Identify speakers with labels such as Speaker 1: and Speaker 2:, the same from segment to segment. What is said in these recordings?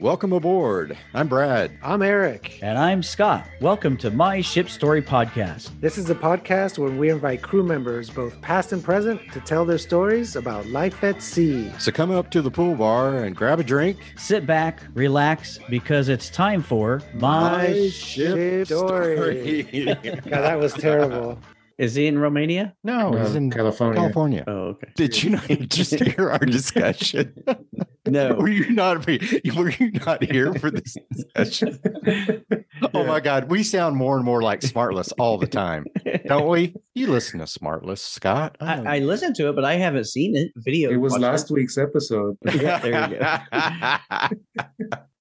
Speaker 1: Welcome aboard. I'm Brad.
Speaker 2: I'm Eric.
Speaker 3: And I'm Scott. Welcome to My Ship Story Podcast.
Speaker 2: This is a podcast where we invite crew members, both past and present, to tell their stories about life at sea.
Speaker 1: So come up to the pool bar and grab a drink.
Speaker 3: Sit back, relax, because it's time for My,
Speaker 2: My Ship Story. God, that was terrible.
Speaker 3: Is he in Romania?
Speaker 1: No,
Speaker 4: No,
Speaker 1: he's in
Speaker 4: California.
Speaker 1: California.
Speaker 3: Oh, okay.
Speaker 1: Did you not just hear our discussion?
Speaker 3: No.
Speaker 1: were you not? Were you not here for this discussion? Oh my God, we sound more and more like Smartless all the time, don't we? You listen to Smartless, Scott.
Speaker 3: I, I listened to it, but I haven't seen it. Video.
Speaker 4: It was
Speaker 3: watched
Speaker 4: last week's episode.
Speaker 3: Yeah, there you
Speaker 1: go.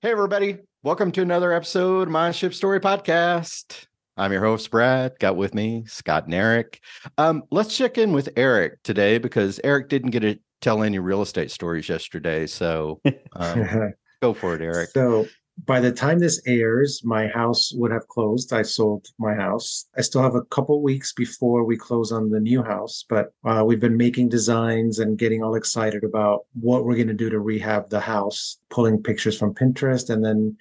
Speaker 1: hey, everybody. Welcome to another episode of My Ship Story Podcast. I'm your host, Brad. Got with me Scott and Eric. Um, let's check in with Eric today because Eric didn't get to tell any real estate stories yesterday. So um, go for it, Eric.
Speaker 4: So by the time this airs, my house would have closed. I sold my house. I still have a couple weeks before we close on the new house, but uh, we've been making designs and getting all excited about what we're going to do to rehab the house, pulling pictures from Pinterest. And then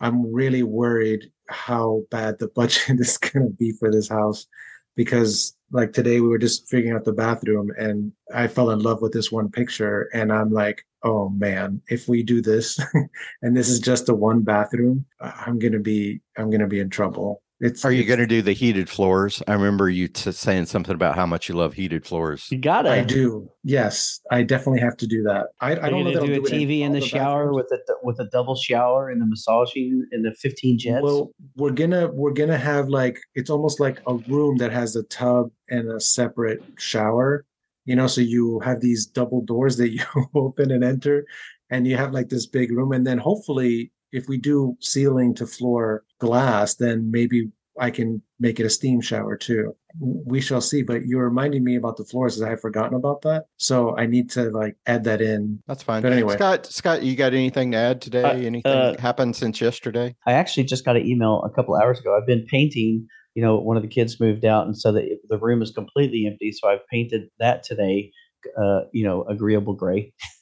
Speaker 4: I'm really worried how bad the budget is going to be for this house because like today we were just figuring out the bathroom and I fell in love with this one picture and I'm like, oh man, if we do this and this is just a one bathroom, I'm going to be I'm going to be in trouble. It's
Speaker 1: Are you going to do the heated floors? I remember you t- saying something about how much you love heated floors.
Speaker 3: You got it.
Speaker 4: I do. Yes, I definitely have to do that. I, I don't know that
Speaker 3: gonna
Speaker 4: I'll
Speaker 3: do a
Speaker 4: do
Speaker 3: TV in
Speaker 4: all
Speaker 3: the shower
Speaker 4: bathrooms.
Speaker 3: with a with a double shower and the massaging and the 15 jets?
Speaker 4: Well, we're gonna we're gonna have like it's almost like a room that has a tub and a separate shower. You know, so you have these double doors that you open and enter, and you have like this big room. And then hopefully, if we do ceiling to floor glass, then maybe I can make it a steam shower too. We shall see. But you're reminding me about the floors, as I had forgotten about that. So I need to like add that in.
Speaker 1: That's fine.
Speaker 4: But anyway.
Speaker 1: Scott, Scott, you got anything to add today?
Speaker 3: Uh,
Speaker 1: anything
Speaker 3: uh,
Speaker 1: happened since yesterday?
Speaker 3: I actually just got an email a couple hours ago. I've been painting. You know, one of the kids moved out, and so the the room is completely empty. So I've painted that today. Uh, you know, agreeable gray,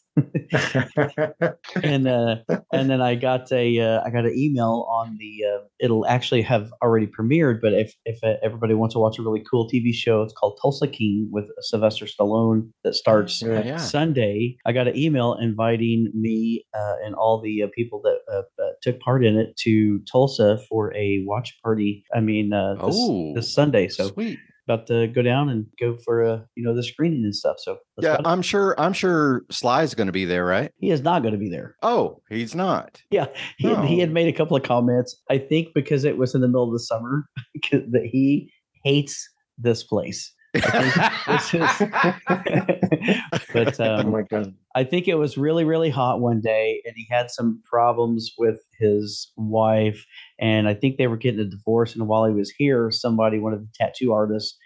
Speaker 3: and uh, and then I got a uh, I got an email on the. Uh, it'll actually have already premiered, but if if uh, everybody wants to watch a really cool TV show, it's called Tulsa King with Sylvester Stallone that starts
Speaker 4: Yeah.
Speaker 1: yeah.
Speaker 3: Sunday, I got an email inviting me uh, and all the uh, people that uh, uh, took part in it to Tulsa for a watch party. I mean, uh, this,
Speaker 1: Oh,
Speaker 3: this Sunday. So
Speaker 1: Sweet.
Speaker 3: About to go down and go for uh, you know the screening and stuff. So
Speaker 1: Yeah. I'm sure. I'm sure Sly's going to be there, right?
Speaker 3: he is not going to be there.
Speaker 1: Oh, he's not.
Speaker 3: Yeah, he, had, he had made a couple of comments. I think because it was in the middle of the summer that he hates this place. I think this is- but
Speaker 4: oh
Speaker 3: um,
Speaker 4: my god.
Speaker 3: I think it was really, really hot one day, and he had some problems with his wife. And I think they were getting a divorce. And while he was here, somebody, one of the tattoo artists,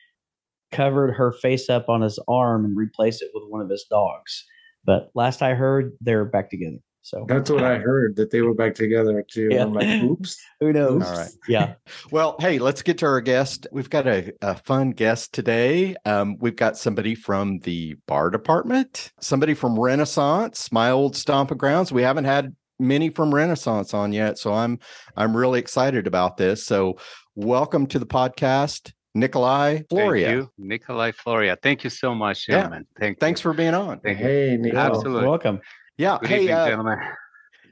Speaker 3: covered her face up on his arm and replaced it with one of his dogs. But last I heard, they're back together. So
Speaker 4: That's what I heard that they were back together too.
Speaker 3: Yeah.
Speaker 4: I'm like, oops.
Speaker 3: who knows?
Speaker 1: All right.
Speaker 3: Yeah.
Speaker 1: Well, hey, let's get to our guest. We've got a, a fun guest today. Um, we've got somebody from the bar department, somebody from Renaissance, my old stomping grounds. We haven't had many from Renaissance on yet, so I'm I'm really excited about this. So, welcome to the podcast, Nikolai Floria.
Speaker 5: Thank you, Nikolai Floria. Thank you so much,
Speaker 1: Yeah.
Speaker 5: gentlemen. Thank
Speaker 1: Thanks
Speaker 5: you.
Speaker 1: for being on.
Speaker 5: Thank.
Speaker 4: Hey, Nico.
Speaker 5: Absolutely.
Speaker 3: Welcome.
Speaker 1: Yeah.
Speaker 5: Good
Speaker 1: hey,
Speaker 5: evening,
Speaker 1: uh,
Speaker 5: gentlemen.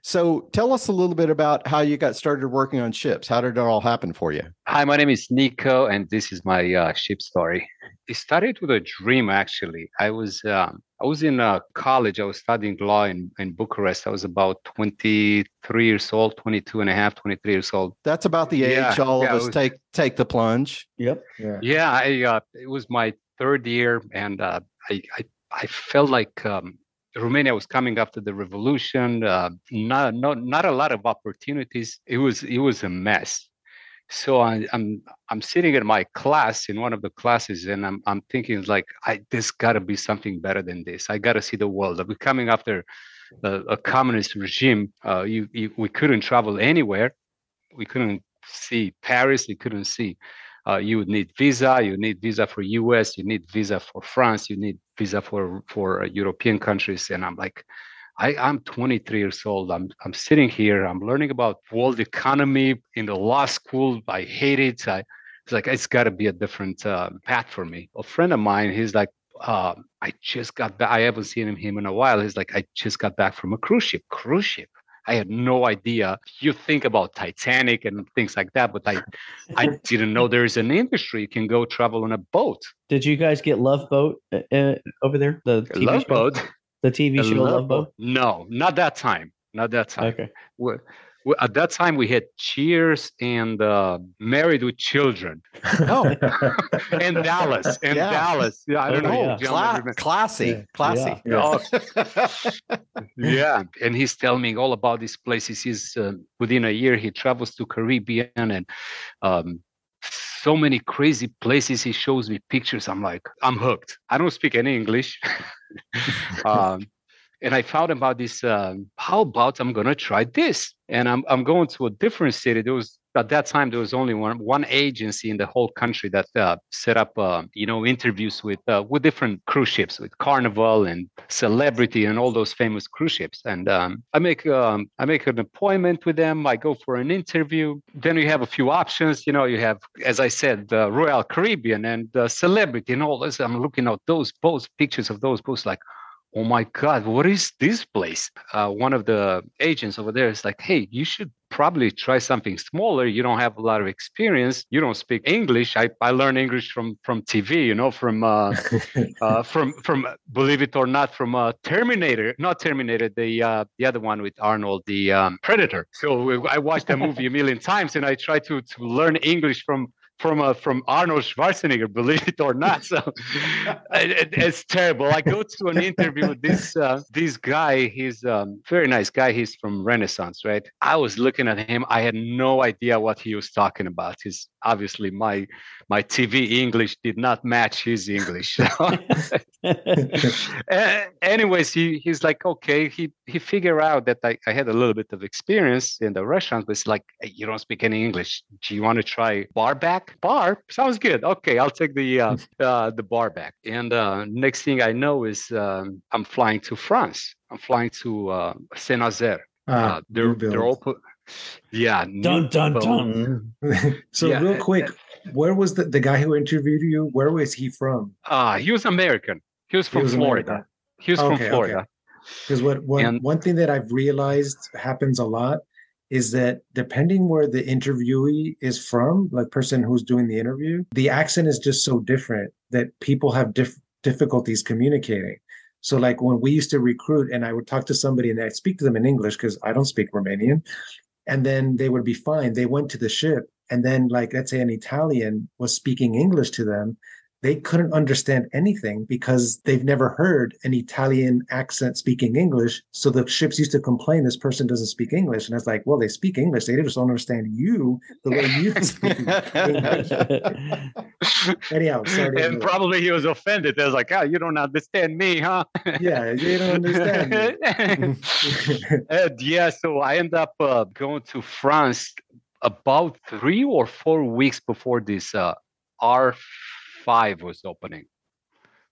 Speaker 1: so tell us a little bit about how you got started working on ships. How did it all happen for you?
Speaker 5: Hi, my name is Nico, and this is my uh, ship story. It started with a dream, actually. I was um, I was in uh, college. I was studying law in, in Bucharest. I was about 23 years old, 22 and a half, 23 years old.
Speaker 1: That's about the
Speaker 5: Yeah,
Speaker 1: age all
Speaker 5: yeah,
Speaker 1: of us
Speaker 5: was-
Speaker 1: take take the plunge.
Speaker 3: Yep.
Speaker 4: Yeah.
Speaker 5: Yeah, I uh, it was my third year, and uh, I, I I felt like um, Romania was coming after the revolution. Uh, not not not a lot of opportunities. It was it was a mess. So I, I'm I'm sitting in my class in one of the classes, and I'm I'm thinking like, I there's got to be something better than this. I got to see the world. We're coming after a, a communist regime. Uh, you, you we couldn't travel anywhere. We couldn't see Paris. We couldn't see. Uh, you would need visa. You need visa for U.S. You need visa for France. You need visa for for uh, European countries. And I'm like, I, I'm 23 years old. I'm I'm sitting here. I'm learning about world economy in the law school. I hate it. I, it's like it's got to be a different uh, path for me. A friend of mine, he's like, uh, I just got back. I haven't seen him in a while. He's like, I just got back from a cruise ship. Cruise ship. I had no idea. You think about Titanic and things like that, but I, I didn't know there is an industry. You can go travel on a boat.
Speaker 3: Did you guys get Love Boat uh, uh, over there? The TV
Speaker 5: Love
Speaker 3: show?
Speaker 5: boat.
Speaker 3: The TV
Speaker 5: A
Speaker 3: show Love Boat.
Speaker 5: No, not that time. Not that time.
Speaker 3: Okay.
Speaker 5: We- we- at that time, we had Cheers and uh, Married with Children
Speaker 1: Oh,
Speaker 5: and Dallas and
Speaker 1: Yeah.
Speaker 5: Dallas. Yeah, I don't
Speaker 3: Oh,
Speaker 5: know.
Speaker 3: yeah.
Speaker 1: cla- classy,
Speaker 3: Yeah.
Speaker 1: classy.
Speaker 4: Yeah.
Speaker 5: yeah and he's telling me all about these places he's uh, within a year he travels to caribbean and um, so many crazy places he shows me pictures i'm like i'm hooked i don't speak any english um, and i found about this um, how about i'm gonna try this? And I'm, I'm going to a different city. There was at that time there was only one one agency in the whole country that uh, set up uh, you know interviews with uh, with different cruise ships with carnival and celebrity and all those famous cruise ships. And um, i make um, i make an appointment with them. I go for an interview. Then you have a few options. You know you have as i said the royal caribbean and celebrity and all this. I'm looking at those boats pictures of those boats like oh my god what is this place? Uh, one of the agents over there is like hey you should probably try something smaller. You don't have a lot of experience. You don't speak english. I, I learned english from from tv you know from uh, uh, from from believe it or not from uh, terminator not terminator the uh, the other one with arnold the um, predator. So i watched that movie a million times and i try to to learn english from from uh, from Arnold Schwarzenegger, believe it or not. So it- it- it's terrible. I go to an interview with this uh, this guy. He's um, very nice guy. He's from Renaissance, right? I was looking at him. I had no idea what he was talking about. He's obviously my my TV English did not match his English. Uh, anyways, he he's like, okay, he he figured out that I, I had a little bit of experience in the restaurant, but it's like, hey, you don't speak any English. Do you want to try bar back? Bar sounds good. Okay, I'll take the uh, uh the bar back. And uh, next thing I know is um, I'm flying to France. I'm flying to uh, Saint Nazaire.
Speaker 4: Ah,
Speaker 5: Uh, they're they're open. Yeah.
Speaker 3: dun dun dun.
Speaker 4: so
Speaker 5: Yeah,
Speaker 4: real quick, where was the, the guy who interviewed you? Where was he from?
Speaker 5: Uh, he was American. He was from
Speaker 4: was
Speaker 5: Florida.
Speaker 4: American.
Speaker 5: He was
Speaker 4: Okay,
Speaker 5: from. Florida.
Speaker 4: Because what one
Speaker 5: And-
Speaker 4: one thing that I've realized happens a lot is that depending where the interviewee is from, like person who's doing the interview, the accent is just so different that people have diff- difficulties communicating. So like when we used to recruit and I would talk to somebody and I'd speak to them in English because I don't speak Romanian, and then they would be fine. They went to the ship and then like let's say an Italian was speaking English to them, they couldn't understand anything because they've never heard an Italian accent speaking English. So the ships used to complain this person doesn't speak English. And I was like, well, they speak English. They just don't understand you the way you speak English. Anyhow, sorry.
Speaker 5: and probably he was offended. They was like, "Oh, you don't understand me, huh?"
Speaker 4: yeah, you don't understand.
Speaker 5: and yeah, so I end up uh, going to France about three or four weeks before this uh, R5 was opening.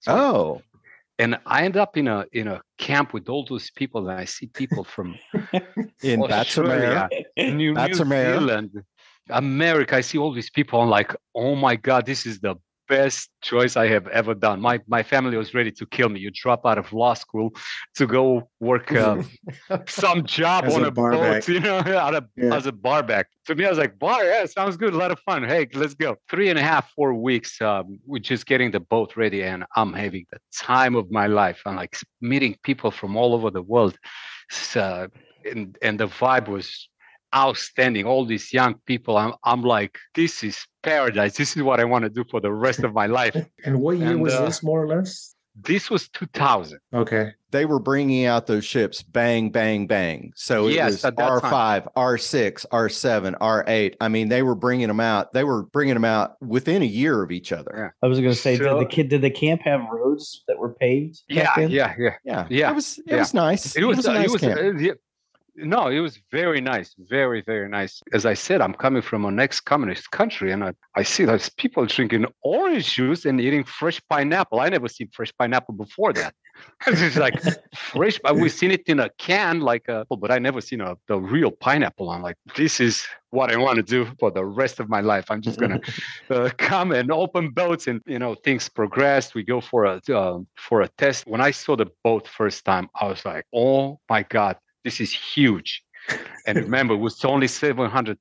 Speaker 5: So,
Speaker 1: Oh,
Speaker 5: and I end up in a in a camp with all those people, and I see people from
Speaker 1: in Batsamare.
Speaker 5: New, New Zealand, America. I see all these people. I'm like, oh my god, this is the best choice I have ever done. My my family was ready to kill me. You drop out of law school to go work uh, some job on
Speaker 4: a
Speaker 5: a, boat, you know, of,
Speaker 4: Yeah.
Speaker 5: as a barback. To me, I was like, bar, yeah, sounds good, a lot of fun. Hey, let's go. Three and a half, four weeks, um, we're just getting the boat ready, and I'm having the time of my life. I'm like meeting people from all over the world, S- uh, and and the vibe was outstanding. All these young people, I'm I'm like, this is paradise. This is what I want to do for the rest of my life.
Speaker 4: and what year
Speaker 5: And,
Speaker 4: was
Speaker 5: uh,
Speaker 4: this, more or less?
Speaker 5: This was 2000.
Speaker 4: Okay.
Speaker 1: They were bringing out those ships bang, bang, bang. So it
Speaker 5: Yes,
Speaker 1: was
Speaker 5: at that time.
Speaker 1: R5, R6, R7, R8. I mean, they were bringing them out. They were bringing them out within a year of each other.
Speaker 3: I was going to say,
Speaker 5: So-
Speaker 3: did the kid did the camp have roads that were paved?
Speaker 5: Yeah, yeah, yeah.
Speaker 1: Yeah.
Speaker 5: Yeah,
Speaker 1: It was, it
Speaker 5: yeah.
Speaker 1: was nice.
Speaker 5: It was,
Speaker 1: a
Speaker 5: uh,
Speaker 1: nice
Speaker 5: it was,
Speaker 1: camp.
Speaker 5: uh, yeah, no, it was very nice, very, very nice. As I said, I'm coming from an ex-communist country, and I, I see those people drinking orange juice and eating fresh pineapple. I never seen fresh pineapple before that. it's like fresh. but We've seen it in a can, like a, but I never seen a the real pineapple. I'm like, this is what I want to do for the rest of my life. I'm just gonna uh, come and open boats, and you know, things progressed. We go for a uh, for a test. When I saw the boat first time, I was like, oh my god, this is huge. And remember, it was only 700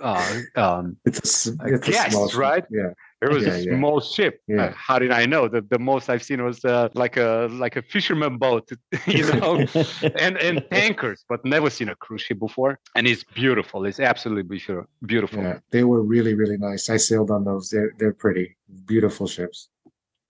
Speaker 5: uh, um,
Speaker 4: It's a, it's
Speaker 5: guests,
Speaker 4: small ship.
Speaker 5: right?
Speaker 4: Yeah.
Speaker 5: It was
Speaker 4: Yeah,
Speaker 5: a
Speaker 4: yeah.
Speaker 5: small ship. Uh,
Speaker 4: Yeah.
Speaker 5: how did I know? The, the most I've seen was uh, like a like a fisherman boat, you know, and and tankers, but never seen a cruise ship before. And it's beautiful. It's absolutely beautiful. Beautiful.
Speaker 4: Yeah. They were really, really nice. I sailed on those. They're they're pretty. Beautiful ships.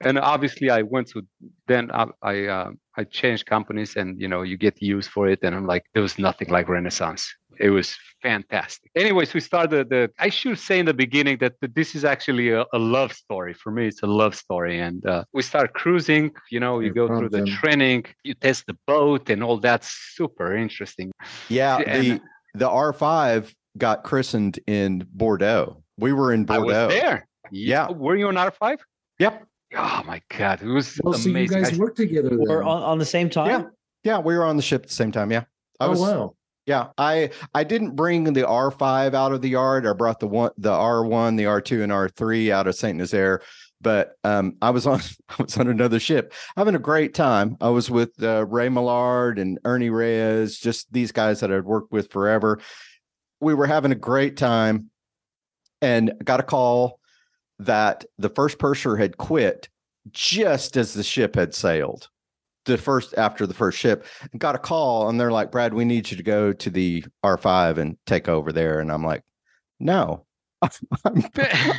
Speaker 5: And obviously, I went to then I I, uh, I changed companies, and you know, you get used for it. And I'm like, there was nothing like Renaissance. It was fantastic. Anyways, we started the. I should say in the beginning that this is actually a, a love story for me. It's a love story, and uh, we start cruising. You know, you go through the training, you test the boat, and all that's super interesting.
Speaker 1: Yeah,
Speaker 5: And-
Speaker 1: the the R5 got christened in Bordeaux. We were in
Speaker 5: I
Speaker 1: Bordeaux.
Speaker 5: was there.
Speaker 1: Yeah.
Speaker 5: Were you on R five?
Speaker 1: Yep.
Speaker 5: Oh my god, it was
Speaker 4: Well, so you guys
Speaker 5: I-
Speaker 4: work together then.
Speaker 3: Or on, on the same time?
Speaker 1: Yeah. Yeah, we were on the ship at the same time. Yeah. I
Speaker 4: oh
Speaker 1: was
Speaker 4: wow.
Speaker 1: yeah, I I didn't bring the R5 out of the yard. I brought the one the R1, the R2 and R3 out of Saint Nazaire, but um I was on I was on another ship having a great time. I was with uh, Ray Millard and Ernie Reyes, just these guys that I'd worked with forever. We were having a great time and got a call that the first purser had quit just as the ship had sailed. The first after the first ship got a call and they're like, Brad, we need you to go to the R5 and take over there. And I'm like, no, I'm,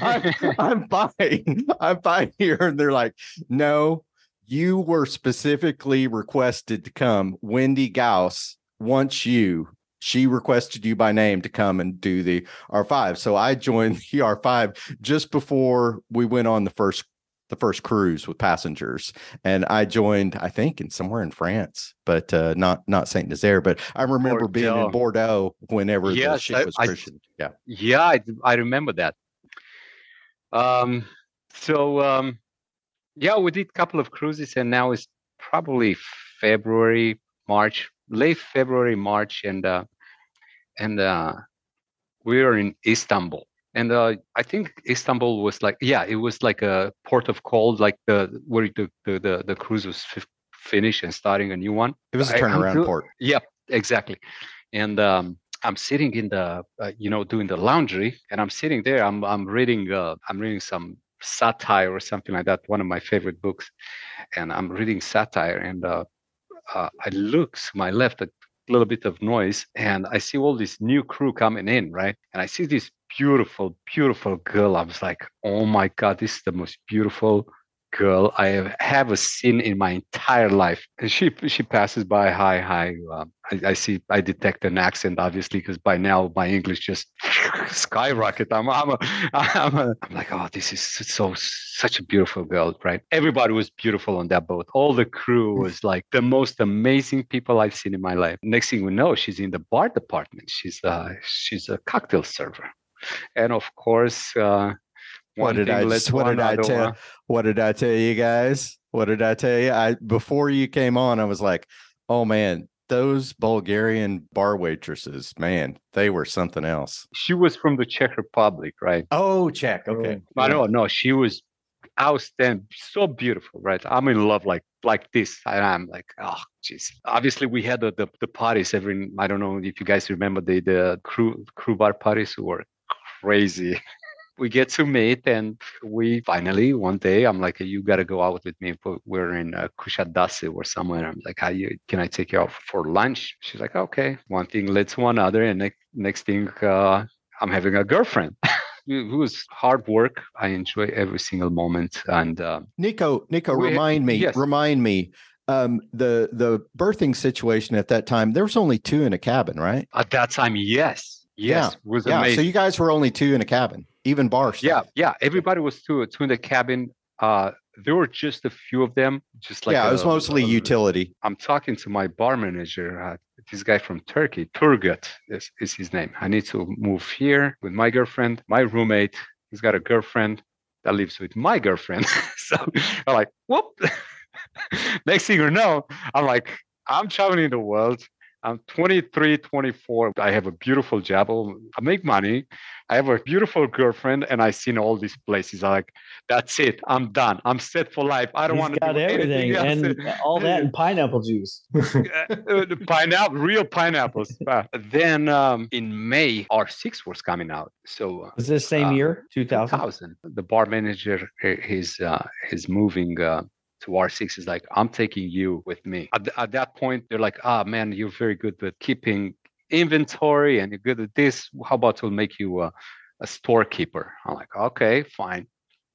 Speaker 1: I'm, I'm fine. I'm fine here. And they're like, no, you were specifically requested to come. Wendy Gauss wants you. She requested you by name to come and do the R5. So I joined the R5 just before we went on the first the first cruise with passengers and I joined, I think, in somewhere in France, but uh, not not Saint Nazaire. But I remember being in
Speaker 5: Bordeaux.
Speaker 1: Bordeaux whenever the
Speaker 5: Yes,
Speaker 1: ship
Speaker 5: I-
Speaker 1: was
Speaker 5: I-
Speaker 1: christened. Yeah,
Speaker 5: Yeah, I remember that. Um, so um, yeah, we did a couple of cruises, and now it's probably February, March, late February, March, and uh, and uh, we were in Istanbul. And uh, I think Istanbul was like, yeah, it was like a port of call, like the where the the the, the cruise was f- finished and starting a new one.
Speaker 1: it was a
Speaker 5: I-
Speaker 1: turnaround
Speaker 5: feel-
Speaker 1: port.
Speaker 5: Yep, exactly. And um, I'm sitting in the, uh, you know, doing the laundry, and I'm sitting there. I'm I'm reading, uh, I'm reading some satire or something like that. One of my favorite books, and I'm reading satire, and uh, uh, I look to my left, a little bit of noise, and I see all this new crew coming in, right? And I see this beautiful, beautiful girl. I was like, oh my god, this is the most beautiful girl I have ever seen in my entire life. And she she passes by, hi, hi. Um, I, I see, I detect an accent, obviously, because by now my English just skyrocket. I'm, I'm, a, I'm, a, I'm like, oh, this is so such a beautiful girl, right? Everybody was beautiful on that boat. All the crew was like the most amazing people I've seen in my life. Next thing we know, she's in the bar department. She's uh, she's a cocktail server, and of course. Uh,
Speaker 1: What did I
Speaker 5: led
Speaker 1: just- what did I tell-
Speaker 5: one.
Speaker 1: What did I tell you guys? What did I tell you? I before you came on, I was like, oh man, those Bulgarian bar waitresses, man, they were something else.
Speaker 5: She was from the Czech Republic, right?
Speaker 1: Oh, Czech. Oh, okay.
Speaker 4: Oh,
Speaker 5: I
Speaker 4: yeah.
Speaker 5: no, no, she was outstanding, so beautiful, right? I'm in love like like this, and I'm like, oh, jeez. Obviously, we had the, the the parties every. I don't know if you guys remember the the crew crew bar parties were crazy. we get to meet, and we finally one day, I'm like, you got to go out with me. We're in uh, Kusadasi or somewhere. I'm like, How you, can I take you out for lunch? She's like, okay. One thing leads to another, and next next thing, uh, I'm having a girlfriend. it was hard work. I enjoy every single moment, and uh,
Speaker 1: Nico, Nico,
Speaker 5: We-
Speaker 1: remind me,
Speaker 5: yes.
Speaker 1: remind me. Um, the the berthing situation at that time, there was only two in a cabin, right?
Speaker 5: at that time, yes, yes,
Speaker 1: Yeah.
Speaker 5: amazing.
Speaker 1: So you guys were only two in a cabin, even bar.
Speaker 5: yeah,
Speaker 1: staff.
Speaker 5: yeah. Everybody was two two in the cabin. Uh, there were just a few of them, just like
Speaker 1: yeah, it was mostly
Speaker 5: a-
Speaker 1: utility.
Speaker 5: I'm talking to my bar manager, uh, this guy from Turkey, Turgut is, is his name. I need to move here with my girlfriend, my roommate. He's got a girlfriend that lives with my girlfriend. so I'm like, whoop. Next thing you know, I'm like, I'm traveling the world. I'm 23, 24. I have a beautiful job. Oh, I make money. I have a beautiful girlfriend, and I seen all these places. I'm like, that's it. I'm done. I'm set for life. I don't want to
Speaker 3: got
Speaker 5: do
Speaker 3: everything and all that and pineapple juice.
Speaker 5: uh, pineapple, real pineapples. Uh, then um, in May, R6 was coming out. So uh,
Speaker 3: Was this same
Speaker 5: Uh,
Speaker 3: year, 2000?
Speaker 5: 2000, the bar manager, uh, he's uh, he's moving uh, to R6. Is like, I'm taking you with me. At, th- at that point, they're like, ah, man, you're very good with keeping inventory and you're good at this. How about we'll make you a, a storekeeper? I'm like, okay, fine.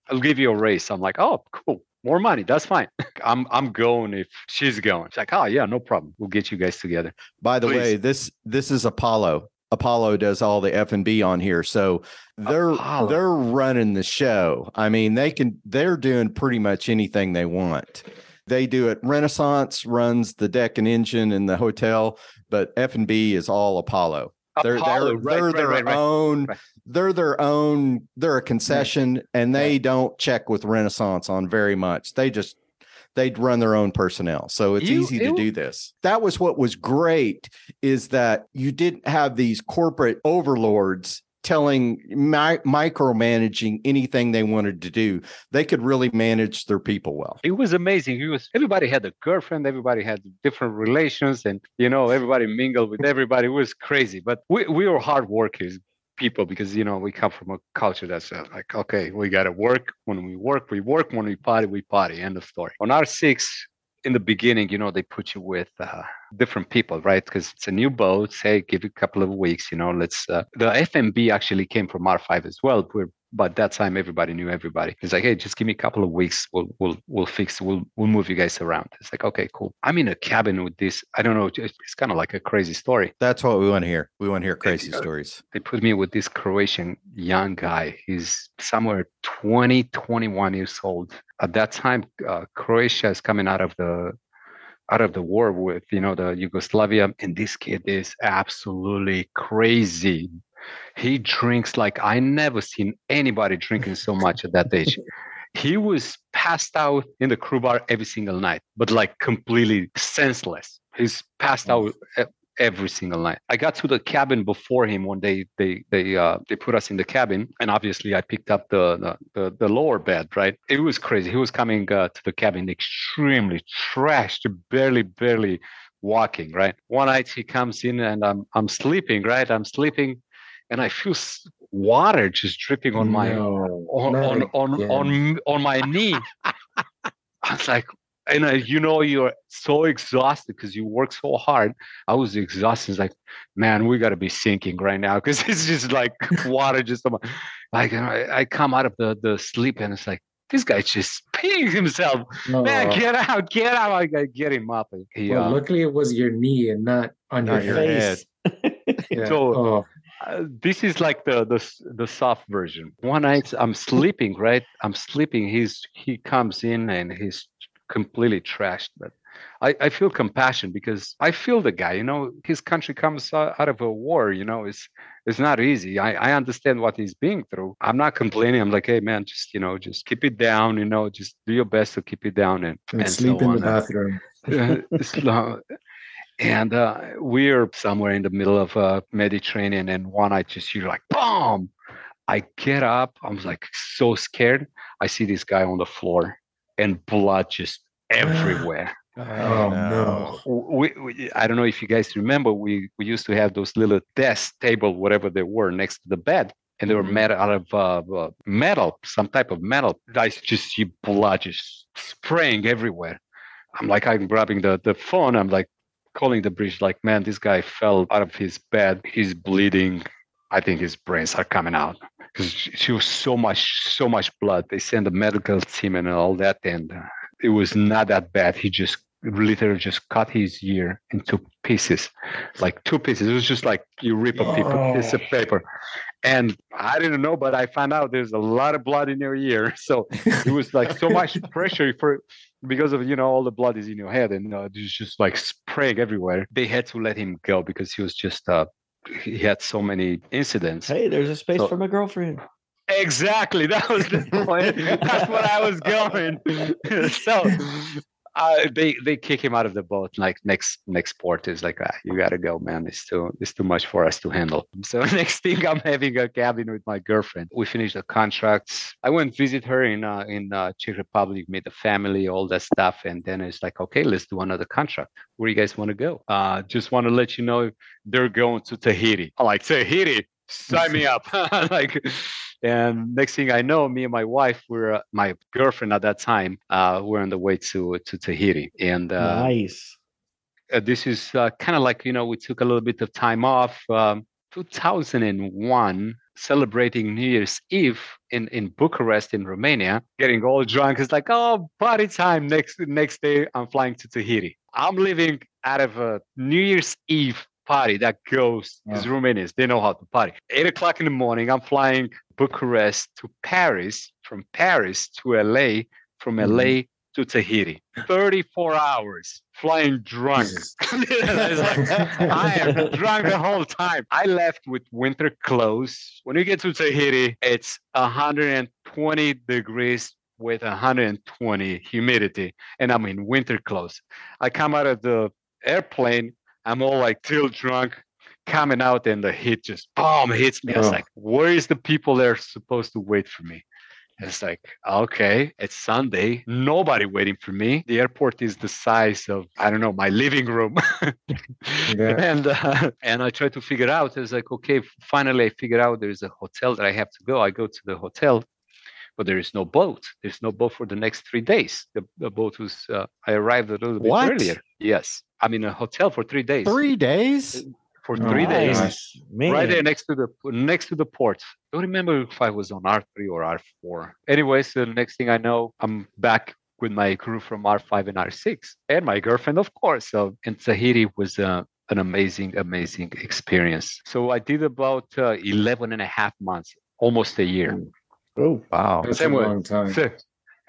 Speaker 5: I'll give you a raise. I'm like, oh, cool. More money. That's fine. I'm I'm going if she's going. She's like, oh yeah, no problem. We'll get you guys together.
Speaker 1: By the
Speaker 5: Please.
Speaker 1: way, this this is Apollo. Apollo does all the F and B on here, so they're
Speaker 5: Apollo.
Speaker 1: they're running the show. I mean, they can they're doing pretty much anything they want. They do it. Renaissance runs the deck and engine in the hotel, but F and B is all Apollo. They're
Speaker 5: Apollo,
Speaker 1: they're
Speaker 5: right,
Speaker 1: they're
Speaker 5: right,
Speaker 1: their
Speaker 5: right,
Speaker 1: own. They're their own. They're a concession, mm-hmm. and they don't check with Renaissance on very much. They just they run their own personnel, so it's
Speaker 5: You-
Speaker 1: easy to do this. That was what was great is that you didn't have these corporate overlords telling mi- micromanaging anything they wanted to do. They could really manage their people well.
Speaker 5: it was amazing. It was everybody had a girlfriend, everybody had different relations, and you know everybody mingled with everybody. It was crazy, but we we were hard workers people because you know we come from a culture that's uh, like okay we got to work. When we work we work. When we party we party. End of story. On r6 in the beginning you know they put you with uh, different people right? Because it's a new boat. Say give it a couple of weeks you know let's uh, the fmb actually came from r5 as well. Where but that time everybody knew everybody. It's like, hey, just give me a couple of weeks. We'll we'll we'll fix. We'll we'll move you guys around. It's like, okay, cool. I'm in a cabin with this. I don't know. It's, it's kind of like a crazy story.
Speaker 1: That's what we want to hear. We want to hear crazy
Speaker 5: uh,
Speaker 1: stories.
Speaker 5: They put me with this Croatian young guy. He's somewhere 20, 21 years old. At that time, uh, Croatia is coming out of the out of the war with you know the Yugoslavia, and this kid is absolutely crazy. He drinks like I never seen anybody drinking so much at that age. He was passed out in the crew bar every single night, but like completely senseless. He's passed out e- every single night. I got to the cabin before him when they they they uh they put us in the cabin, and obviously I picked up the the the, the lower bed. Right, it was crazy. He was coming uh, to the cabin extremely trashed, barely barely walking. Right, one night he comes in and I'm I'm sleeping. Right, I'm sleeping, and I feel water just dripping on my
Speaker 4: No,
Speaker 5: on
Speaker 4: not
Speaker 5: on on,
Speaker 4: again.
Speaker 5: on on my knee. I was like, and uh, you know, you're so exhausted because you work so hard. I was exhausted. It's like, man, we got to be sinking right now because it's just like water just on my, like and I, I come out of the the sleep and it's like this guy's just peeing himself. Man,
Speaker 4: Oh.
Speaker 5: get out, get out! I gotta get him up. He,
Speaker 4: Well,
Speaker 5: uh,
Speaker 4: luckily it was your knee and not on
Speaker 1: Not
Speaker 4: your,
Speaker 1: your
Speaker 4: face.
Speaker 1: head.
Speaker 4: Yeah.
Speaker 5: So-
Speaker 4: oh,
Speaker 5: uh, this is like the, the the soft version. One night I'm sleeping, right? I'm sleeping. He's he comes in and he's completely trashed. But I, I feel compassion because I feel the guy. You know, his country comes uh, out of a war. You know, it's it's not easy. I, I understand what he's being through. I'm not complaining. I'm like, hey man, just you know, just keep it down. You know, just do your best to keep it down and
Speaker 4: and,
Speaker 5: and
Speaker 4: sleep
Speaker 5: so
Speaker 4: in
Speaker 5: on.
Speaker 4: the bathroom.
Speaker 5: Slow. And uh, we're somewhere in the middle of uh, Mediterranean, and one I just hear like boom. I get up. I'm like so scared. I see this guy on the floor, and blood just everywhere.
Speaker 4: Oh, no.
Speaker 5: we, we, I don't know if you guys remember, we, we used to have those little desk table, whatever they were, next to the bed, and they were
Speaker 4: Mhm.
Speaker 5: made out of uh, uh, metal, some type of metal. I just see blood just spraying everywhere. I'm like, I'm grabbing the, the phone. I'm like calling the bridge, like, man, this guy fell out of his bed. He's bleeding. I think his brains are coming out because she was so much, so much blood. They sent the medical team and all that, and uh, it was not that bad. He just literally just cut his ear into pieces, like two pieces. It was just like you rip a paper, piece of paper, and I didn't know, but I found out there's a lot of blood in your ear. So it was like so much pressure for because of you know all the blood is in your head and uh, it's just like spraying everywhere. They had to let him go because he was just uh he had so many incidents.
Speaker 3: Hey, there's a space
Speaker 5: So-
Speaker 3: for my girlfriend.
Speaker 5: Exactly. That was the point. That's what I was going. so uh, they they kick him out of the boat. Like next next port is like, ah, you gotta go, man. It's too it's too much for us to handle. So next thing, I'm having a cabin with my girlfriend. We finished the contracts. I went visit her in uh, in uh, Czech Republic, meet the family, all that stuff, and then it's like, okay, let's do another contract. Where you guys want to go? Uh, just want to let you know they're going to Tahiti. I'm like Tahiti, sign me up. like and next thing I know, me and my wife were uh, my girlfriend at that time. Uh, were on the way to to Tahiti, and uh,
Speaker 3: nice.
Speaker 5: uh, this is uh, kind of like you know we took a little bit of time off. Um, 2001, celebrating New Year's Eve in in Bucharest in Romania, getting all drunk. It's like oh party time. Next next day, I'm flying to Tahiti. I'm leaving out of a New Year's Eve party that goes is Romanians. They know how to party. Eight o'clock in the morning, I'm flying Bucharest to Paris, from Paris to LA, from mm-hmm. LA to Tahiti. 34 hours flying drunk. Like, I am drunk the whole time. I left with winter clothes. When you get to Tahiti, it's 120 degrees with 120 humidity, and I'm in winter clothes. I come out of the airplane, I'm all like still drunk, coming out, and the heat just boom hits me. I was
Speaker 4: Oh.
Speaker 5: like, where is the people that are supposed to wait for me? It's like, okay, it's Sunday. Nobody waiting for me. The airport is the size of, I don't know, my living room.
Speaker 4: Yeah.
Speaker 5: and uh, and I tried to figure out. It's like, okay, finally I figured out there's a hotel that I have to go. I go to the hotel, but there is no boat. There's no boat for the next three days. The, the boat was, uh, I arrived a little bit
Speaker 1: What?
Speaker 5: earlier. Yes. I'm in a hotel for three days.
Speaker 1: Three days?
Speaker 5: For
Speaker 4: Oh,
Speaker 5: three days
Speaker 3: Nice.
Speaker 5: Right there next to the next to the port. Don't remember if I was on R three or R four. Anyways, the next thing I know, I'm back with my crew from R five and R six, and my girlfriend, of course. So, and Tahiti was uh, an amazing, amazing experience. So I did about uh, 11 and a half months, almost a year.
Speaker 3: Oh,
Speaker 1: Wow.
Speaker 4: That's
Speaker 5: Same
Speaker 4: a
Speaker 5: way.
Speaker 4: long time.
Speaker 5: So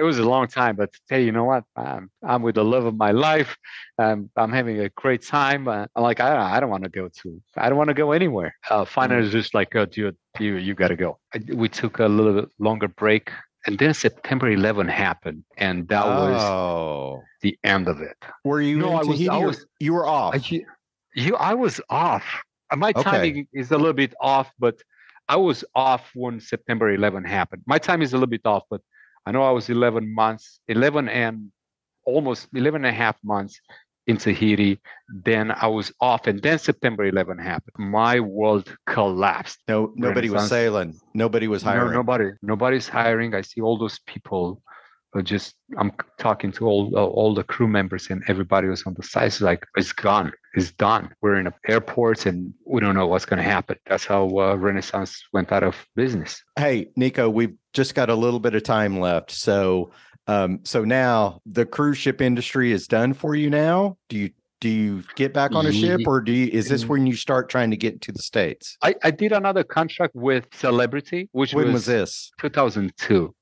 Speaker 5: it was a long time, but hey, you know what? I'm I'm with the love of my life. Um, I'm having a great time. Uh, I'm like, I, I don't want to go to, I don't want to go anywhere. Uh, finally, it's just like, uh, dude, you you got to go. We took a little bit longer break, and then September 11 happened, and that was
Speaker 1: oh.
Speaker 5: the end of it.
Speaker 1: Were you
Speaker 5: No,
Speaker 1: in
Speaker 5: I was-
Speaker 1: Tahiti
Speaker 5: I was-
Speaker 1: you were off?
Speaker 5: I, you, I was off. Uh, My
Speaker 1: Okay.
Speaker 5: timing is a little bit off, but I was off when September 11 happened. My time is a little bit off, but I know I was 11 months, 11 and almost 11 and a half months in Tahiti. Then I was off, and then September 11 happened. My world collapsed.
Speaker 1: no, nobody was sailing. Nobody was hiring.
Speaker 5: No, nobody, nobody's hiring. I see all those people. Just I'm talking to all uh, all the crew members, and everybody was on the side. It's like it's gone, it's done. We're in airports, and we don't know what's going to happen. That's how uh, Renaissance went out of business.
Speaker 1: Hey, Nico, we've just got a little bit of time left. So um, so now the cruise ship industry is done for you now. Do you do you get back on a ship or do you is this
Speaker 5: Mm.
Speaker 1: when you start trying to get to the States?
Speaker 5: I, I did another contract with Celebrity, which
Speaker 1: When
Speaker 5: was,
Speaker 1: was this?
Speaker 5: 2002.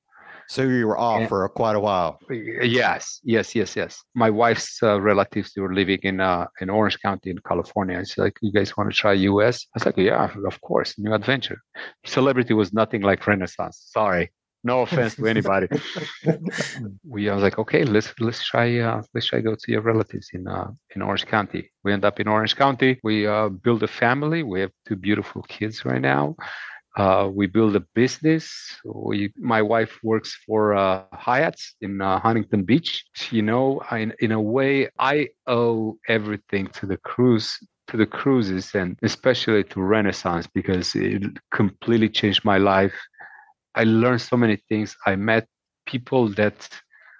Speaker 1: So you were off
Speaker 5: Yeah.
Speaker 1: for quite a while.
Speaker 5: Yes, yes, yes, yes. My wife's uh, relatives they were living in uh, in Orange County in California. It's like, you guys want to try US? I was like, yeah, of course, new adventure. Celebrity was nothing like Renaissance. Sorry, no offense to anybody. we I was like, okay, let's let's try uh, let's try go to your relatives in uh, in Orange County. We end up in Orange County. We uh, build a family. We have two beautiful kids right now. Uh, we build a business. We, my wife works for uh, Hyatt's in uh, Huntington Beach. You know, I, in a way, I owe everything to the cruise, to the cruises, and especially to Renaissance because it completely changed my life. I learned so many things. I met people that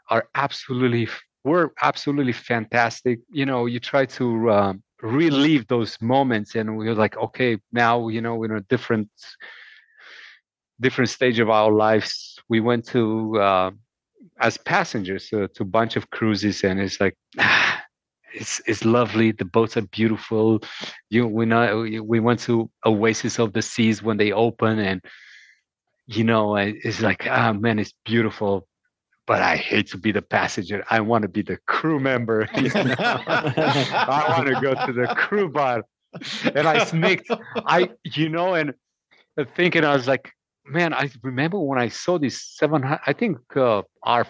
Speaker 5: are absolutely were absolutely fantastic. You know, you try to um, relive those moments, and we're like, okay, now you know we're in a different different stage of our lives. We went to uh, as passengers uh, to a bunch of cruises, and it's like it's it's lovely. The boats are beautiful. You we know we went to Oasis of the Seas when they open, and you know it's like ah man, it's beautiful. But I hate to be the passenger. I want to be the crew member. I want to go to the crew bar, and I sneaked. I you know, and thinking I was like, man, I remember when I saw this seven. I think uh, our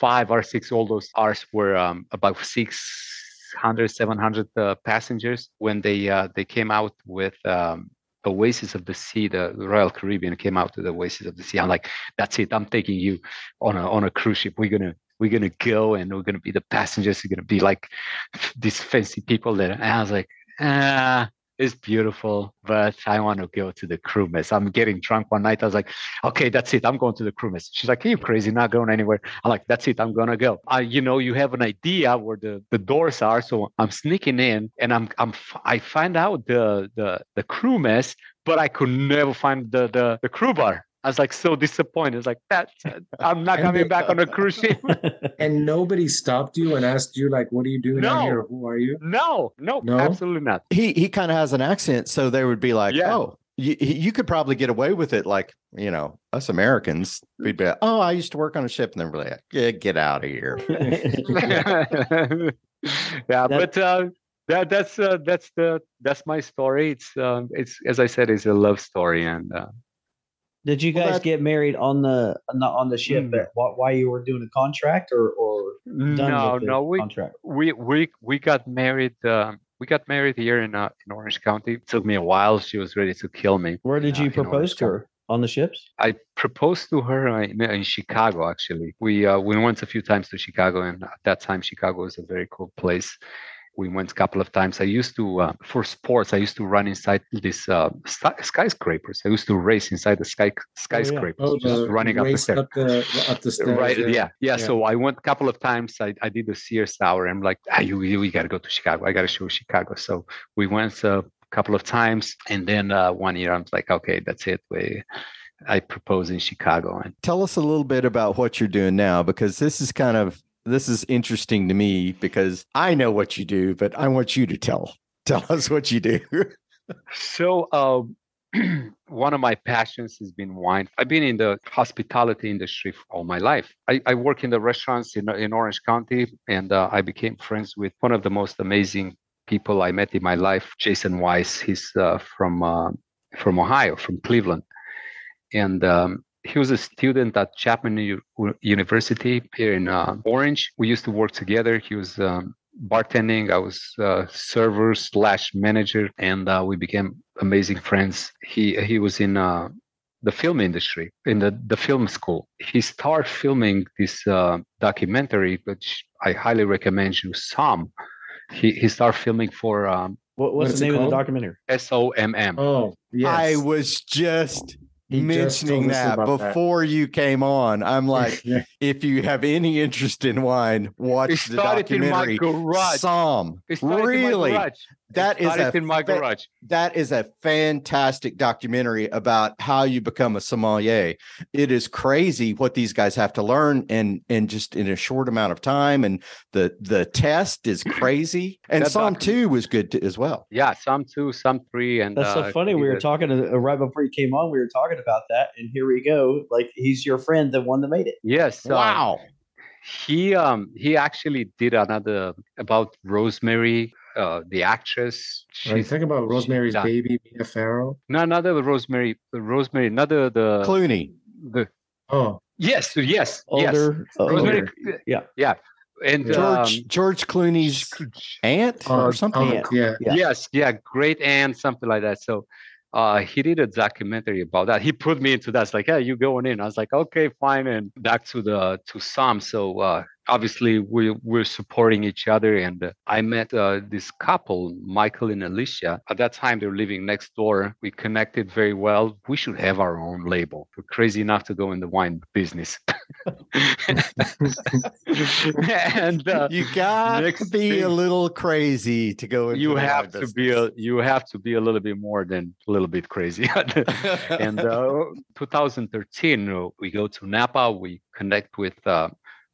Speaker 5: five R6, all those R's were um, about six 600 700 uh, passengers when they uh, they came out with um, oasis of the sea the royal caribbean came out to the oasis of the sea. I'm like that's it. I'm taking you on a on a cruise ship. We're gonna we're gonna go and we're gonna be the passengers. We're gonna be like these fancy people there. And i was like ah it's beautiful, but I want to go to the crew mess. I'm getting drunk one night. I was like, okay, that's it. I'm going to the crew mess. She's like, are you crazy? Not going anywhere. I'm like, that's it. I'm gonna go. I, you know, you have an idea where the, the doors are, so I'm sneaking in, and I'm I'm I find out the the the crew mess, but I could never find the the, the crew bar. I was like so disappointed. It's like that. I'm not coming back on a cruise ship.
Speaker 4: and nobody stopped you and asked you like, "What are you doing
Speaker 5: no.
Speaker 4: out here? Who are you?"
Speaker 5: No, no, no, absolutely not.
Speaker 1: He he kind of has an accent, so they would be like, yeah. "Oh, you, you could probably get away with it." Like you know, us Americans, we'd be like, "Oh, I used to work on a ship," and then we're like, "Yeah, get out of here."
Speaker 5: yeah, that, but. Uh, that that's uh, that's the that's my story. It's um, it's as I said, it's a love story, and uh,
Speaker 3: did you guys well, get married on the on the ship? Mm, while you were doing a contract, or or
Speaker 5: no, no, we
Speaker 3: contract?
Speaker 5: we we we got married. Um, we got married here in uh, in Orange County. It took me a while. She was ready to kill me.
Speaker 3: Where did you uh, propose to her? On the ships?
Speaker 5: I proposed to her in, in Chicago. Actually, we uh, we went a few times to Chicago, and at that time, Chicago was a very cool place we went a couple of times. I used to uh, for sports. I used to run inside these uh, skyscrapers. I used to race inside the sky skyscrapers, oh, yeah. oh, just running up the, stairs. Up the, up the stairs. Right? Yeah. Yeah. yeah. So I went a couple of times. I, I did the Sears Tower. I'm like, ah, you you, got to go to Chicago. I got to show Chicago. So we went a couple of times, and then uh, one year I'm like, okay, that's it. We I propose in Chicago. And
Speaker 1: tell us a little bit about what you're doing now, because this is kind of this is interesting to me because I know what you do, but I want you to tell tell us what you do.
Speaker 5: so, um, one of my passions has been wine. I've been in the hospitality industry all my life. I, I work in the restaurants in, in Orange County, and uh, I became friends with one of the most amazing people I met in my life, Jason Wise. He's uh, from uh, from Ohio, from Cleveland, and um, he was a student at Chapman U- University here in uh, Orange. We used to work together. He was um, bartending. I was uh, server slash manager, and uh, we became amazing friends. He he was in uh, the film industry, in the the film school. He started filming this uh, documentary, which I highly recommend you. Some. He he started filming for. Um,
Speaker 3: what, what's the name of the documentary?
Speaker 5: S O M M.
Speaker 1: Oh, yes. I was just he mentioning that before that. you came on. I'm like, yeah. if you have any interest in wine, watch the documentary. Somm. Really? That is a,
Speaker 5: in my garage.
Speaker 1: That is a fantastic documentary about how you become a sommelier. It is crazy what these guys have to learn and and just in a short amount of time. And the the test is crazy. And Somm two was good to, as well.
Speaker 5: Yeah, Somm two, Somm three, and
Speaker 3: that's uh, so funny. We were talking to, uh, right before you came on. We were talking about that, and here we go. Like he's your friend, the one that made it.
Speaker 5: Yes.
Speaker 1: Wow.
Speaker 5: he um he actually did another about rosemary uh, the actress.
Speaker 4: She's, you think about Rosemary's Baby, Mia Farrow.
Speaker 5: No, not the Rosemary. Rosemary, another the the
Speaker 1: Clooney.
Speaker 5: The
Speaker 4: oh
Speaker 5: yes, yes,
Speaker 3: older,
Speaker 5: yes. Rosemary,
Speaker 3: yeah,
Speaker 5: yeah. And
Speaker 1: George um, George Clooney's aunt uh, or something.
Speaker 4: Uh, yeah.
Speaker 5: yeah. Yes, yeah, great aunt, something like that. So uh, he did a documentary about that. He put me into that. It's like, hey, you going in? I was like, okay, fine. And back to the to Somm. So uh, obviously we we're supporting each other and uh, i met uh, this couple michael and alicia. At that time they were living next door. We connected very well. We should have our own label. We're crazy enough to go in the wine business.
Speaker 1: And uh, you got to be thing, a little crazy to go into
Speaker 5: you have to business. be a you have to be a little bit more than a little bit crazy. And uh, 2013 we go to napa. We connect with uh,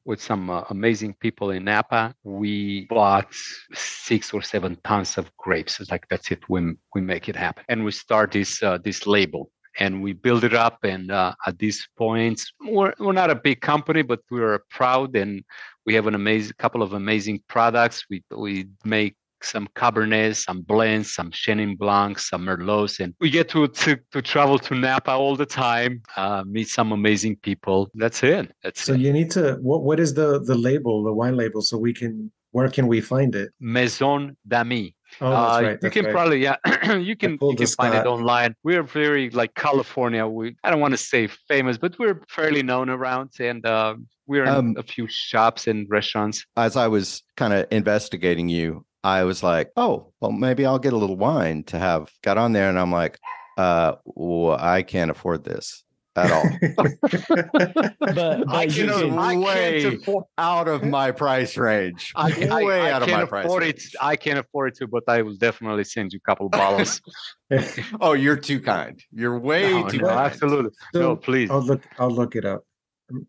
Speaker 5: with some uh, amazing people in Napa. We bought six or seven tons of grapes. It's like that's it. We we make it happen, and we start this uh, this label and we build it up. And uh, at this point, we're, we're not a big company, but we're proud and we have an amazing couple of amazing products. We we make some Cabernet, some blends, some Chenin Blancs, some Merlots, and we get to, to, to travel to Napa all the time, uh, meet some amazing people. That's it. That's
Speaker 4: so
Speaker 5: it.
Speaker 4: you need to what what is the the label, the wine label, so we can where can we find it?
Speaker 5: Maison d'Ami.
Speaker 4: Oh, that's
Speaker 5: Uh,
Speaker 4: right.
Speaker 5: you
Speaker 4: that's
Speaker 5: can
Speaker 4: right.
Speaker 5: probably yeah you can you can
Speaker 4: the
Speaker 5: find it online we're very like california we i don't want to say famous but we're fairly known around and uh, we're in
Speaker 1: Um,
Speaker 5: a few shops and restaurants
Speaker 1: As I was kind of investigating you, I was like, oh, well, maybe I'll get a little wine to have. Got on there and I'm like, uh, well, I can't afford this at all.
Speaker 3: But, but
Speaker 5: I
Speaker 3: you
Speaker 5: can,
Speaker 3: can-
Speaker 5: I
Speaker 1: way
Speaker 5: can't afford,
Speaker 1: out of my price range.
Speaker 5: I, I,
Speaker 1: way
Speaker 5: I
Speaker 1: out of
Speaker 5: can't
Speaker 1: my price
Speaker 5: afford it. I can't afford it to, but I will definitely send you a couple bottles.
Speaker 1: Oh, you're too kind. You're way
Speaker 5: no,
Speaker 1: too
Speaker 5: no,
Speaker 1: kind.
Speaker 5: absolutely. no, please.
Speaker 4: I'll look I'll look it up.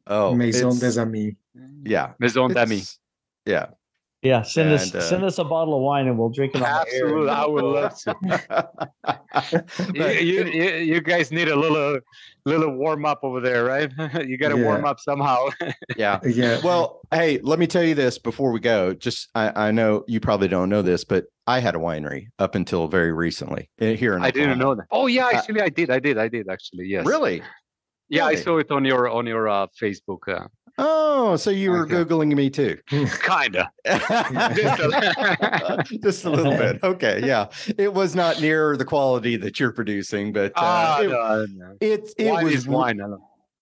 Speaker 1: Oh,
Speaker 4: Maison des Amis.
Speaker 1: Yeah.
Speaker 5: Maison d'Ami.
Speaker 1: it's- Yeah.
Speaker 3: Yeah, send us
Speaker 1: uh,
Speaker 3: send us a bottle of wine and we'll drink it on the air.
Speaker 5: Absolutely, I would love to. You, you, you, you guys need a little little warm up over there, right? you got to warm up somehow.
Speaker 1: yeah.
Speaker 4: Yeah.
Speaker 1: Well, hey, let me tell you this before we go. Just I, I know you probably don't know this, but I had a winery up until very recently eh, here in
Speaker 5: I didn't know that. Oh yeah,
Speaker 1: Uh,
Speaker 5: actually, I did. I did. I did actually. Yes.
Speaker 1: Really?
Speaker 5: Yeah, I saw it on your on your uh, Facebook. Uh,
Speaker 1: Oh, so you were
Speaker 5: Okay.
Speaker 1: googling me too?
Speaker 5: kinda.
Speaker 1: Just a little bit. Okay, yeah. It was not near the quality that you're producing, but uh,
Speaker 5: Ah,
Speaker 1: it,
Speaker 5: no, no.
Speaker 1: it it
Speaker 5: wine
Speaker 1: was
Speaker 5: wine.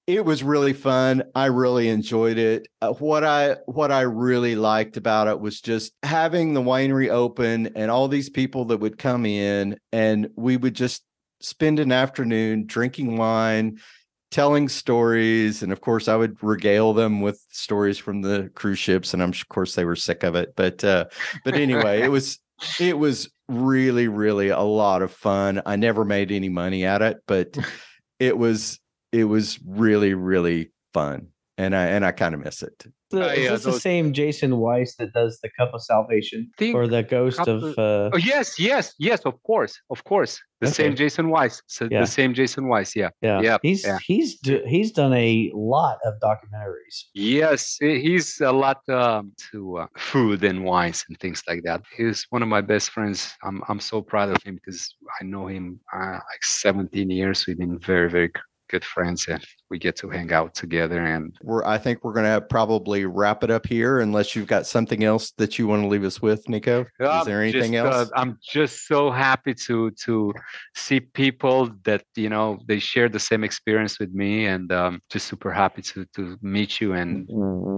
Speaker 1: It was really fun i really enjoyed it uh, what i what i really liked about it was just having the winery open and all these people that would come in and we would just spend an afternoon drinking wine telling stories and of course i would regale them with stories from the cruise ships and i'm of course they were sick of it but uh but anyway it was it was really really a lot of fun. I never made any money at it but it was it was really really fun and i and i kind of miss it
Speaker 3: The-
Speaker 5: Uh,
Speaker 3: is
Speaker 5: yeah,
Speaker 3: this the same Jason Wise that does the Cup of Salvation or the Ghost of?
Speaker 5: of-
Speaker 3: Uh,
Speaker 5: Oh yes, yes, yes. Of course, of course. The same Jason Wise. So
Speaker 3: Yeah.
Speaker 5: the same Jason Wise. Yeah.
Speaker 3: yeah,
Speaker 5: yeah,
Speaker 3: he's
Speaker 5: yeah.
Speaker 3: he's he's done a lot of documentaries.
Speaker 5: Yes, he's a lot um, to uh, food and wines and things like that. He's one of my best friends. I'm I'm so proud of him because I know him uh, like 17 years. We've been very very good friends, and we get to hang out together. And
Speaker 1: we're i think we're going to probably wrap it up here unless you've got something else that you want to leave us with nico. Is there anything
Speaker 5: just, uh,
Speaker 1: else?
Speaker 5: I'm just so happy to to see people that you know they share the same experience with me, and um, just super happy to to meet you and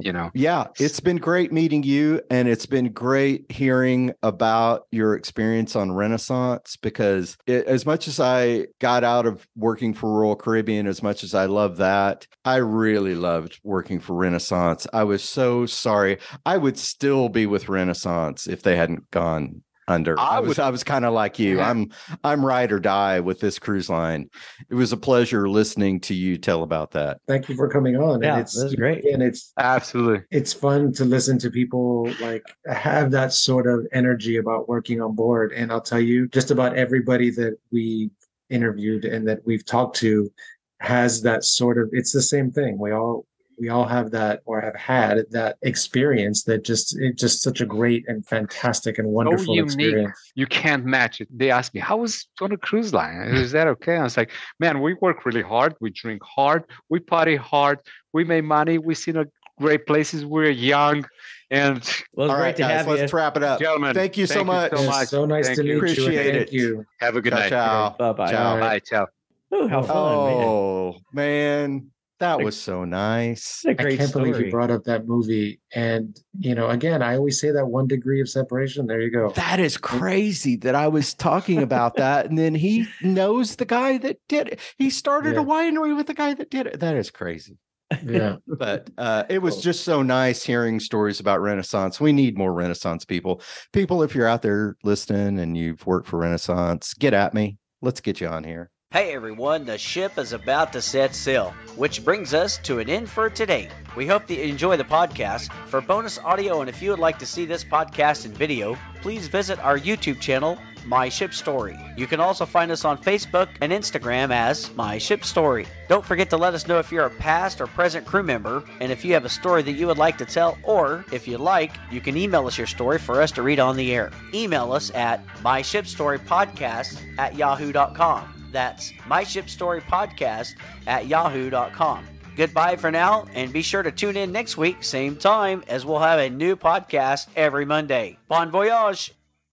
Speaker 5: you know.
Speaker 1: Yeah, it's been great meeting you, and it's been great hearing about your experience on Renaissance because it, as much as I got out of working for Royal Caribbean, as much as I love that, I really loved working for Renaissance. I was so sorry. I would still be with Renaissance if they hadn't gone under.
Speaker 5: I
Speaker 1: I, was
Speaker 5: would-
Speaker 1: I was kind of like you.
Speaker 5: Yeah.
Speaker 1: I'm I'm ride or die with this cruise line. It was a pleasure listening to you tell about that.
Speaker 4: Thank you for coming on.
Speaker 3: Yeah,
Speaker 4: and it's
Speaker 3: that was great.
Speaker 4: And it's
Speaker 5: absolutely.
Speaker 4: it's fun to listen to people like have that sort of energy about working on board. And I'll tell you, just about everybody that we interviewed and that we've talked to has that sort of it's the same thing. We all we all have that or have had that experience that just it's just such a great and fantastic and wonderful
Speaker 5: unique.
Speaker 4: experience.
Speaker 5: you can't match it. They asked me, how was it on a cruise line? Is that okay? I was like, man, we work really hard. We drink hard. We party hard. We make money. We see the great places. We're young. And
Speaker 3: Well, it's
Speaker 1: All
Speaker 3: great
Speaker 1: right,
Speaker 3: to
Speaker 1: guys,
Speaker 3: have
Speaker 1: let's wrap it up.
Speaker 5: gentlemen,
Speaker 1: Thank you so much.
Speaker 5: You
Speaker 4: so
Speaker 5: much.
Speaker 4: so nice
Speaker 5: Thank
Speaker 4: to
Speaker 5: you.
Speaker 4: meet you.
Speaker 1: Appreciate it.
Speaker 4: Thank you.
Speaker 5: Have a good
Speaker 1: Ciao,
Speaker 5: night.
Speaker 1: ciao.
Speaker 3: Bye bye.
Speaker 1: Ciao.
Speaker 5: Bye. Ciao.
Speaker 3: Ooh, how fun.
Speaker 1: Oh man, that
Speaker 3: Like-
Speaker 1: was so nice.
Speaker 3: It's a
Speaker 4: I
Speaker 3: great
Speaker 4: can't
Speaker 3: story.
Speaker 4: believe you brought up that movie. And you know, again, I always say that one degree of separation. There you go.
Speaker 1: That is crazy that I was talking about that, and then he knows the guy that did it. He started
Speaker 4: Yeah.
Speaker 1: a winery with the guy that did it. That is crazy.
Speaker 4: Yeah.
Speaker 1: But uh, it was
Speaker 4: Cool.
Speaker 1: just so nice hearing stories about Renaissance. We need more Renaissance people. People, if you're out there listening and you've worked for Renaissance, get at me. Let's get you on here.
Speaker 3: Hey everyone, the ship is about to set sail, which brings us to an end for today. We hope that you enjoy the podcast. For bonus audio and if you would like to see this podcast in video, please visit our YouTube channel, My Ship Story. You can also find us on Facebook and Instagram as My Ship Story. Don't forget to let us know if you're a past or present crew member and if you have a story that you would like to tell, or if you like, you can email us your story for us to read on the air. Email us at myshipstorypodcast at yahoo.com. That's My Ship Story Podcast at yahoo.com. Goodbye for now, and be sure to tune in next week, same time, as we'll have a new podcast every Monday. Bon voyage!